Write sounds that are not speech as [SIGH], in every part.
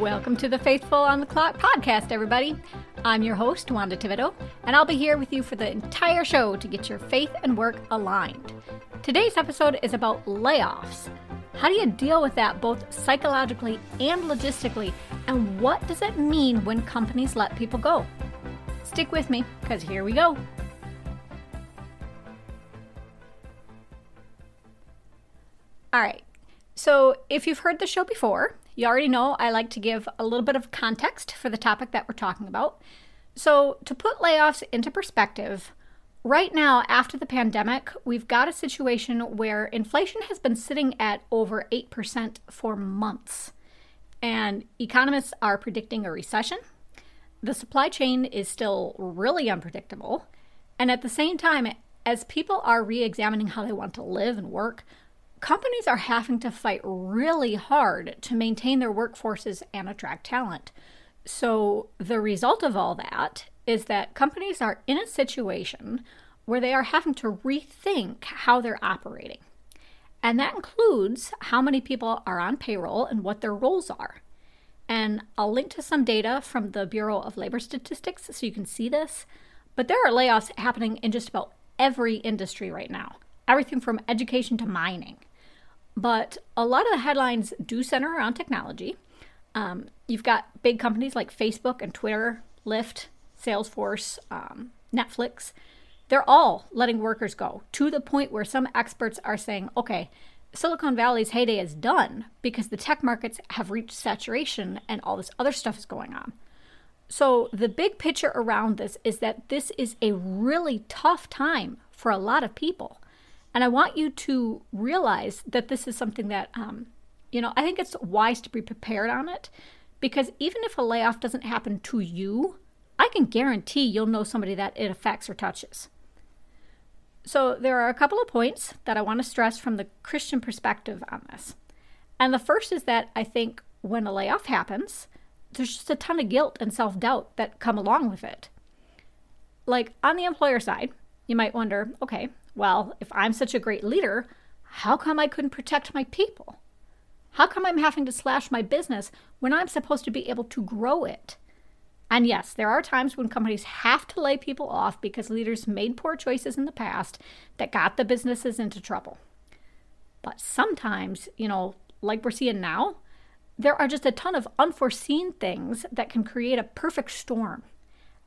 Welcome to the Faithful on the Clock podcast, everybody. I'm your host, Wanda Thibodeaux, and I'll be here with you for the entire show to get your faith and work aligned. Today's episode is about layoffs. How do you deal with that both psychologically and logistically, and what does it mean when companies let people go? Stick with me, because here we go. All right, so if you've heard the show before, you already know I like to give a little bit of context for the topic that we're talking about. So, to put layoffs into perspective, right now, after the pandemic, we've got a situation where inflation has been sitting at over 8% for months. And economists are predicting a recession. The supply chain is still really unpredictable. And at the same time, as people are re examining how they want to live and work, companies are having to fight really hard to maintain their workforces and attract talent. So, the result of all that is that companies are in a situation where they are having to rethink how they're operating. And that includes how many people are on payroll and what their roles are. And I'll link to some data from the Bureau of Labor Statistics so you can see this. But there are layoffs happening in just about every industry right now, everything from education to mining. But a lot of the headlines do center around technology. Um, you've got big companies like Facebook and Twitter, Lyft, Salesforce, um, Netflix. They're all letting workers go to the point where some experts are saying, okay, Silicon Valley's heyday is done because the tech markets have reached saturation and all this other stuff is going on. So, the big picture around this is that this is a really tough time for a lot of people. And I want you to realize that this is something that, um, you know, I think it's wise to be prepared on it because even if a layoff doesn't happen to you, I can guarantee you'll know somebody that it affects or touches. So, there are a couple of points that I want to stress from the Christian perspective on this. And the first is that I think when a layoff happens, there's just a ton of guilt and self doubt that come along with it. Like on the employer side, you might wonder okay, well, if I'm such a great leader, how come I couldn't protect my people? How come I'm having to slash my business when I'm supposed to be able to grow it? And yes, there are times when companies have to lay people off because leaders made poor choices in the past that got the businesses into trouble. But sometimes, you know, like we're seeing now, there are just a ton of unforeseen things that can create a perfect storm.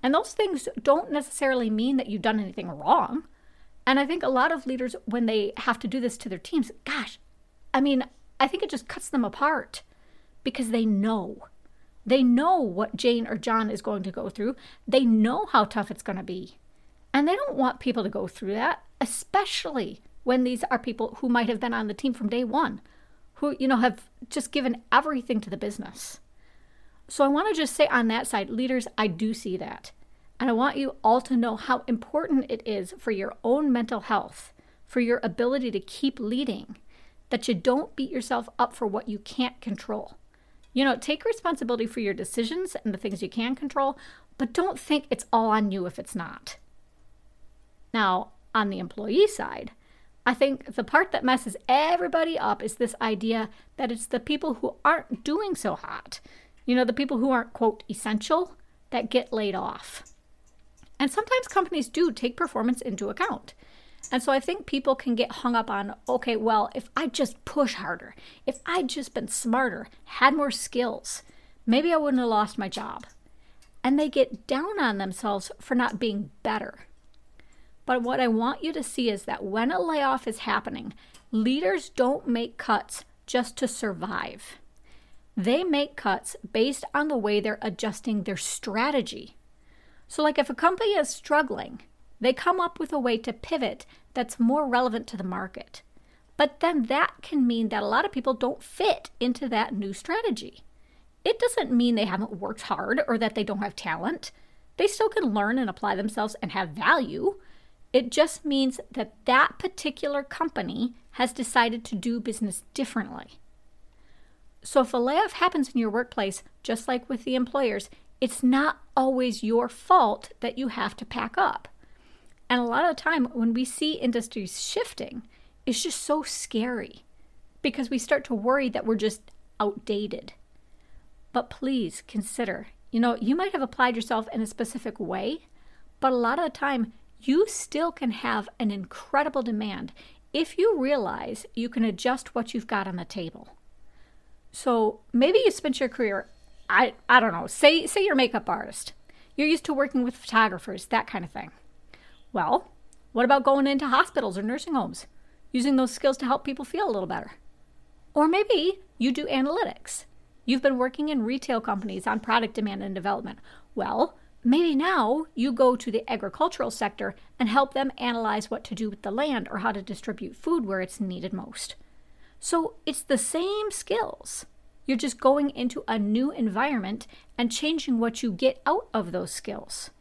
And those things don't necessarily mean that you've done anything wrong. And I think a lot of leaders, when they have to do this to their teams, gosh, I mean, I think it just cuts them apart because they know. They know what Jane or John is going to go through. They know how tough it's going to be. And they don't want people to go through that, especially when these are people who might have been on the team from day one, who, you know, have just given everything to the business. So I want to just say on that side, leaders, I do see that. And I want you all to know how important it is for your own mental health, for your ability to keep leading, that you don't beat yourself up for what you can't control. You know, take responsibility for your decisions and the things you can control, but don't think it's all on you if it's not. Now, on the employee side, I think the part that messes everybody up is this idea that it's the people who aren't doing so hot, you know, the people who aren't, quote, essential, that get laid off. And sometimes companies do take performance into account. And so I think people can get hung up on okay, well, if I just push harder, if I'd just been smarter, had more skills, maybe I wouldn't have lost my job. And they get down on themselves for not being better. But what I want you to see is that when a layoff is happening, leaders don't make cuts just to survive. They make cuts based on the way they're adjusting their strategy so, like if a company is struggling, they come up with a way to pivot that's more relevant to the market. But then that can mean that a lot of people don't fit into that new strategy. It doesn't mean they haven't worked hard or that they don't have talent. They still can learn and apply themselves and have value. It just means that that particular company has decided to do business differently. So if a layoff happens in your workplace, just like with the employers, it's not always your fault that you have to pack up. And a lot of the time, when we see industries shifting, it's just so scary because we start to worry that we're just outdated. But please consider you know, you might have applied yourself in a specific way, but a lot of the time, you still can have an incredible demand if you realize you can adjust what you've got on the table. So maybe you spent your career, I, I don't know, say, say you're a makeup artist. You're used to working with photographers, that kind of thing. Well, what about going into hospitals or nursing homes, using those skills to help people feel a little better? Or maybe you do analytics. You've been working in retail companies on product demand and development. Well, maybe now you go to the agricultural sector and help them analyze what to do with the land or how to distribute food where it's needed most. So it's the same skills. You're just going into a new environment and changing what you get out of those skills.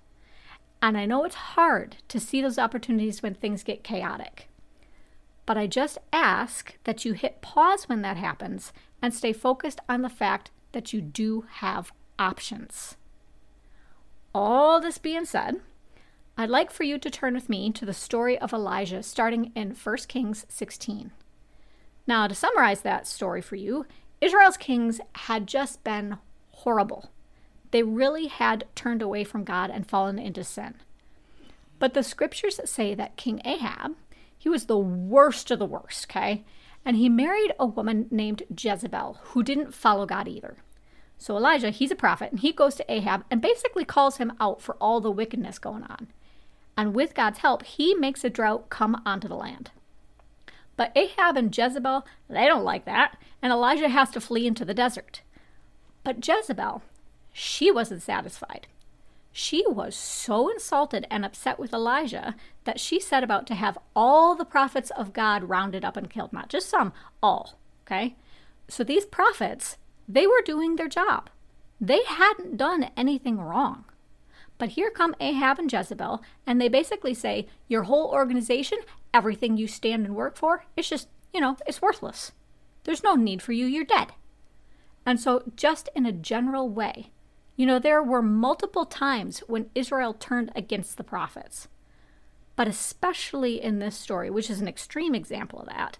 And I know it's hard to see those opportunities when things get chaotic. But I just ask that you hit pause when that happens and stay focused on the fact that you do have options. All this being said, I'd like for you to turn with me to the story of Elijah starting in 1 Kings 16. Now, to summarize that story for you, Israel's kings had just been horrible. They really had turned away from God and fallen into sin. But the scriptures say that King Ahab, he was the worst of the worst, okay? And he married a woman named Jezebel who didn't follow God either. So Elijah, he's a prophet, and he goes to Ahab and basically calls him out for all the wickedness going on. And with God's help, he makes a drought come onto the land. But Ahab and Jezebel, they don't like that, and Elijah has to flee into the desert. But Jezebel, she wasn't satisfied. She was so insulted and upset with Elijah that she set about to have all the prophets of God rounded up and killed. Not just some, all. Okay? So these prophets, they were doing their job. They hadn't done anything wrong. But here come Ahab and Jezebel, and they basically say, Your whole organization everything you stand and work for, it's just, you know, it's worthless. There's no need for you, you're dead. And so, just in a general way, you know, there were multiple times when Israel turned against the prophets. But especially in this story, which is an extreme example of that,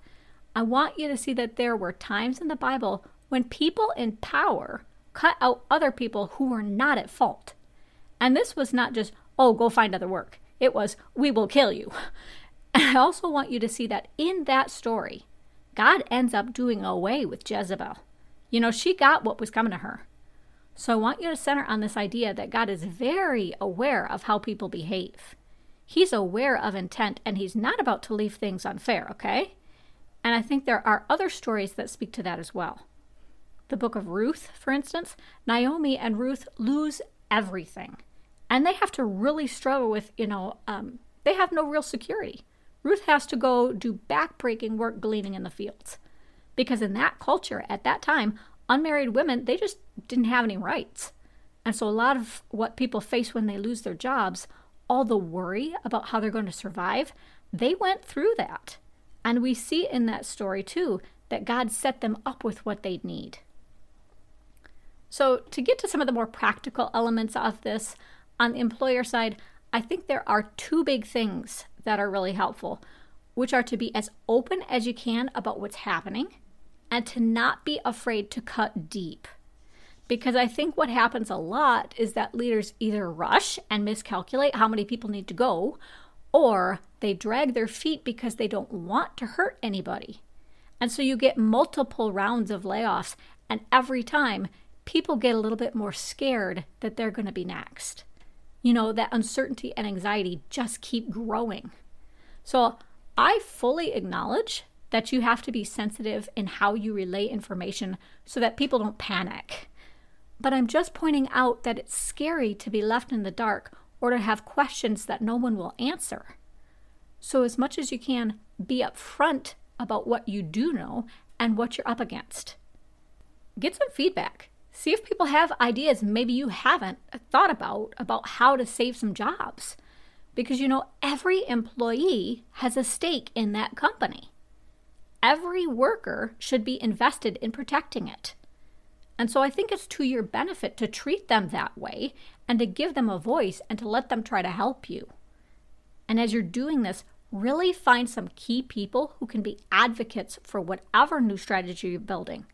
I want you to see that there were times in the Bible when people in power cut out other people who were not at fault. And this was not just, oh, go find other work. It was, we will kill you. [LAUGHS] I also want you to see that in that story, God ends up doing away with Jezebel. You know, she got what was coming to her. So I want you to center on this idea that God is very aware of how people behave. He's aware of intent and he's not about to leave things unfair, okay? And I think there are other stories that speak to that as well. The book of Ruth, for instance, Naomi and Ruth lose everything. And they have to really struggle with, you know, um, they have no real security. Ruth has to go do backbreaking work gleaning in the fields. Because in that culture at that time, unmarried women, they just didn't have any rights. And so a lot of what people face when they lose their jobs, all the worry about how they're going to survive, they went through that. And we see in that story too that God set them up with what they'd need. So, to get to some of the more practical elements of this, on the employer side, I think there are two big things that are really helpful, which are to be as open as you can about what's happening and to not be afraid to cut deep. Because I think what happens a lot is that leaders either rush and miscalculate how many people need to go, or they drag their feet because they don't want to hurt anybody. And so you get multiple rounds of layoffs, and every time people get a little bit more scared that they're going to be next you know, that uncertainty and anxiety just keep growing. So I fully acknowledge that you have to be sensitive in how you relay information so that people don't panic. But I'm just pointing out that it's scary to be left in the dark or to have questions that no one will answer. So, as much as you can, be upfront about what you do know and what you're up against. Get some feedback. See if people have ideas maybe you haven't thought about about how to save some jobs. Because you know, every employee has a stake in that company. Every worker should be invested in protecting it. And so I think it's to your benefit to treat them that way and to give them a voice and to let them try to help you. And as you're doing this, really find some key people who can be advocates for whatever new strategy you're building.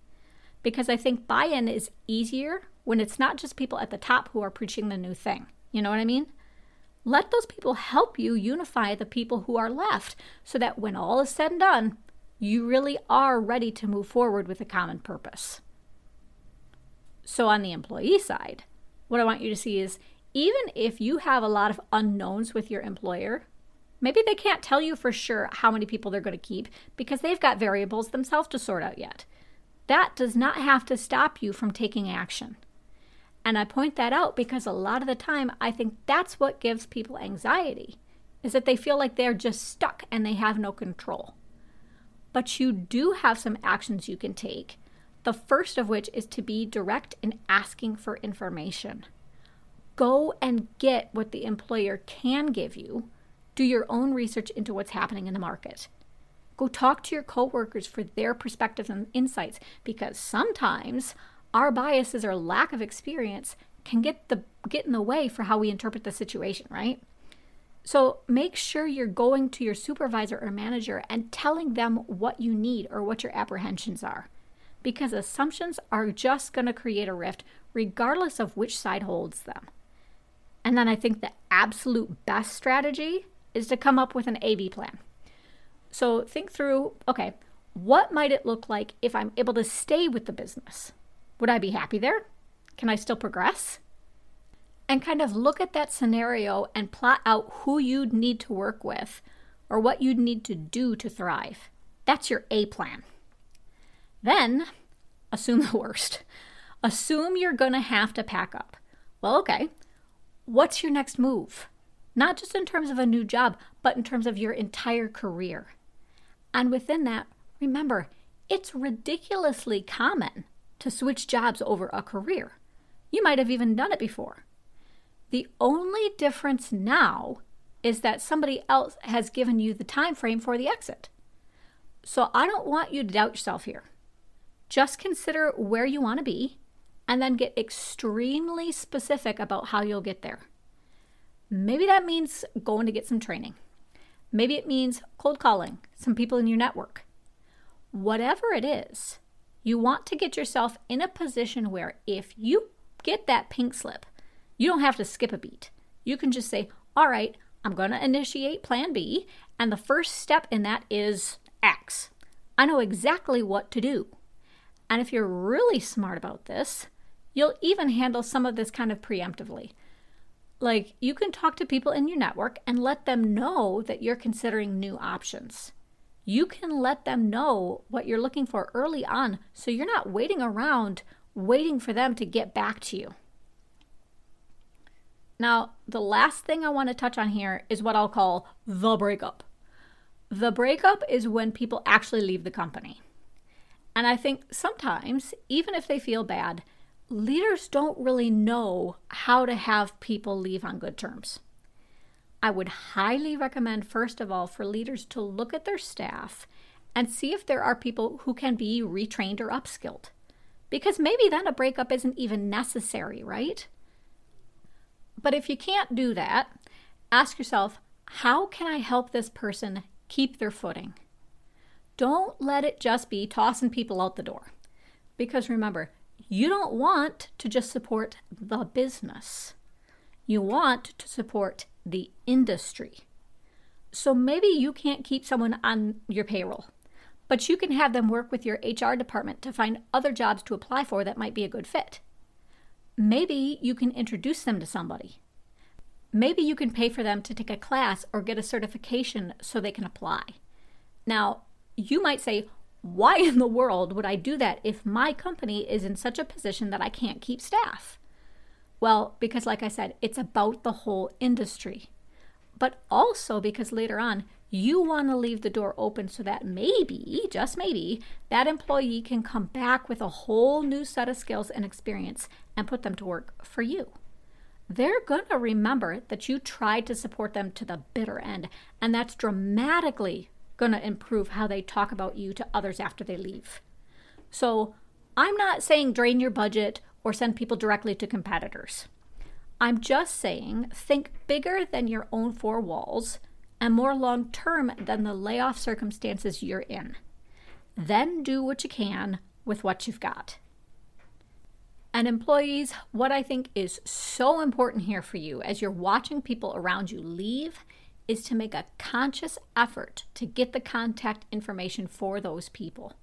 Because I think buy in is easier when it's not just people at the top who are preaching the new thing. You know what I mean? Let those people help you unify the people who are left so that when all is said and done, you really are ready to move forward with a common purpose. So, on the employee side, what I want you to see is even if you have a lot of unknowns with your employer, maybe they can't tell you for sure how many people they're going to keep because they've got variables themselves to sort out yet. That does not have to stop you from taking action. And I point that out because a lot of the time I think that's what gives people anxiety is that they feel like they're just stuck and they have no control. But you do have some actions you can take. The first of which is to be direct in asking for information. Go and get what the employer can give you. Do your own research into what's happening in the market. Go talk to your coworkers for their perspectives and insights because sometimes our biases or lack of experience can get the get in the way for how we interpret the situation, right? So make sure you're going to your supervisor or manager and telling them what you need or what your apprehensions are. Because assumptions are just going to create a rift regardless of which side holds them. And then I think the absolute best strategy is to come up with an A B plan. So think through okay, what might it look like if I'm able to stay with the business? Would I be happy there? Can I still progress? And kind of look at that scenario and plot out who you'd need to work with or what you'd need to do to thrive. That's your A plan. Then assume [LAUGHS] the worst. Assume you're going to have to pack up. Well, okay. What's your next move? Not just in terms of a new job, but in terms of your entire career. And within that, remember, it's ridiculously common to switch jobs over a career. You might have even done it before. The only difference now is that somebody else has given you the time frame for the exit. So I don't want you to doubt yourself here. Just consider where you want to be and then get extremely specific about how you'll get there. Maybe that means going to get some training. Maybe it means cold calling some people in your network. Whatever it is, you want to get yourself in a position where if you get that pink slip, you don't have to skip a beat. You can just say, All right, I'm going to initiate plan B, and the first step in that is X. I know exactly what to do. And if you're really smart about this, you'll even handle some of this kind of preemptively. Like, you can talk to people in your network and let them know that you're considering new options you can let them know what you're looking for early on so you're not waiting around waiting for them to get back to you. Now, the last thing I want to touch on here is what I'll call the breakup. The breakup is when people actually leave the company. And I think sometimes, even if they feel bad, leaders don't really know how to have people leave on good terms. I would highly recommend, first of all, for leaders to look at their staff and see if there are people who can be retrained or upskilled. Because maybe then a breakup isn't even necessary, right? But if you can't do that, ask yourself how can I help this person keep their footing? Don't let it just be tossing people out the door. Because remember, you don't want to just support the business, you want to support the industry. So maybe you can't keep someone on your payroll, but you can have them work with your HR department to find other jobs to apply for that might be a good fit. Maybe you can introduce them to somebody. Maybe you can pay for them to take a class or get a certification so they can apply. Now, you might say, why in the world would I do that if my company is in such a position that I can't keep staff? Well, because, like I said, it's about the whole industry. But also because later on, you want to leave the door open so that maybe, just maybe, that employee can come back with a whole new set of skills and experience and put them to work for you. They're going to remember that you tried to support them to the bitter end, and that's dramatically going to improve how they talk about you to others after they leave. So, I'm not saying drain your budget or send people directly to competitors. I'm just saying think bigger than your own four walls and more long term than the layoff circumstances you're in. Then do what you can with what you've got. And employees, what I think is so important here for you as you're watching people around you leave is to make a conscious effort to get the contact information for those people.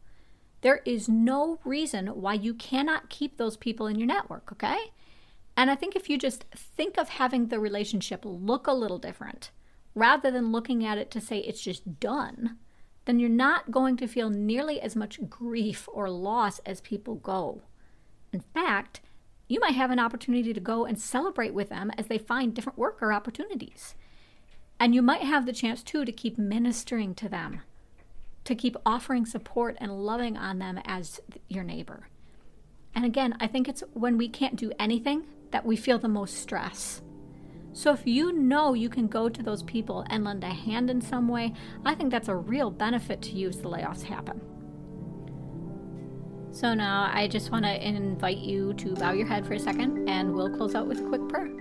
There is no reason why you cannot keep those people in your network, okay? And I think if you just think of having the relationship look a little different, rather than looking at it to say it's just done, then you're not going to feel nearly as much grief or loss as people go. In fact, you might have an opportunity to go and celebrate with them as they find different work or opportunities. And you might have the chance too to keep ministering to them, to keep offering support and loving on them as your neighbor. And again, I think it's when we can't do anything that we feel the most stress. So if you know you can go to those people and lend a hand in some way, I think that's a real benefit to you as the layoffs happen. So now I just want to invite you to bow your head for a second and we'll close out with a quick prayer.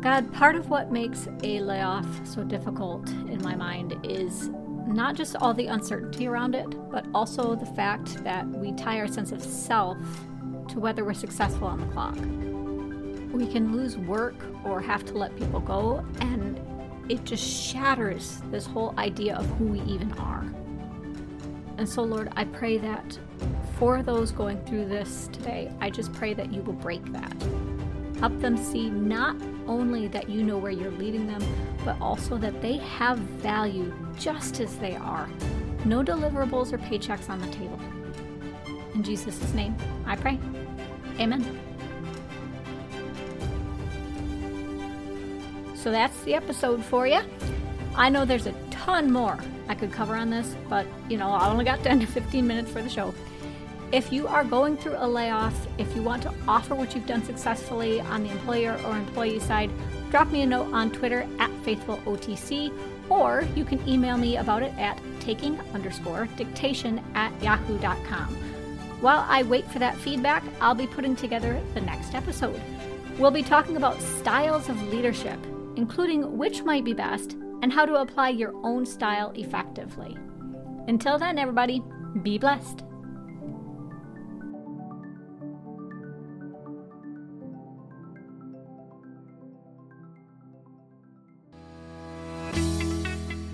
God, part of what makes a layoff so difficult in my mind is not just all the uncertainty around it, but also the fact that we tie our sense of self to whether we're successful on the clock we can lose work or have to let people go, and it just shatters this whole idea of who we even are. And so, Lord, I pray that for those going through this today, I just pray that you will break that. Help them see not only that you know where you're leading them, but also that they have value just as they are. No deliverables or paychecks on the table. In Jesus' name, I pray. Amen. So that's the episode for you. I know there's a ton more I could cover on this, but you know, I only got 10 to 15 minutes for the show. If you are going through a layoff, if you want to offer what you've done successfully on the employer or employee side, drop me a note on Twitter at FaithfulOTC, or you can email me about it at taking underscore dictation at yahoo.com. While I wait for that feedback, I'll be putting together the next episode. We'll be talking about styles of leadership including which might be best and how to apply your own style effectively. Until then, everybody, be blessed.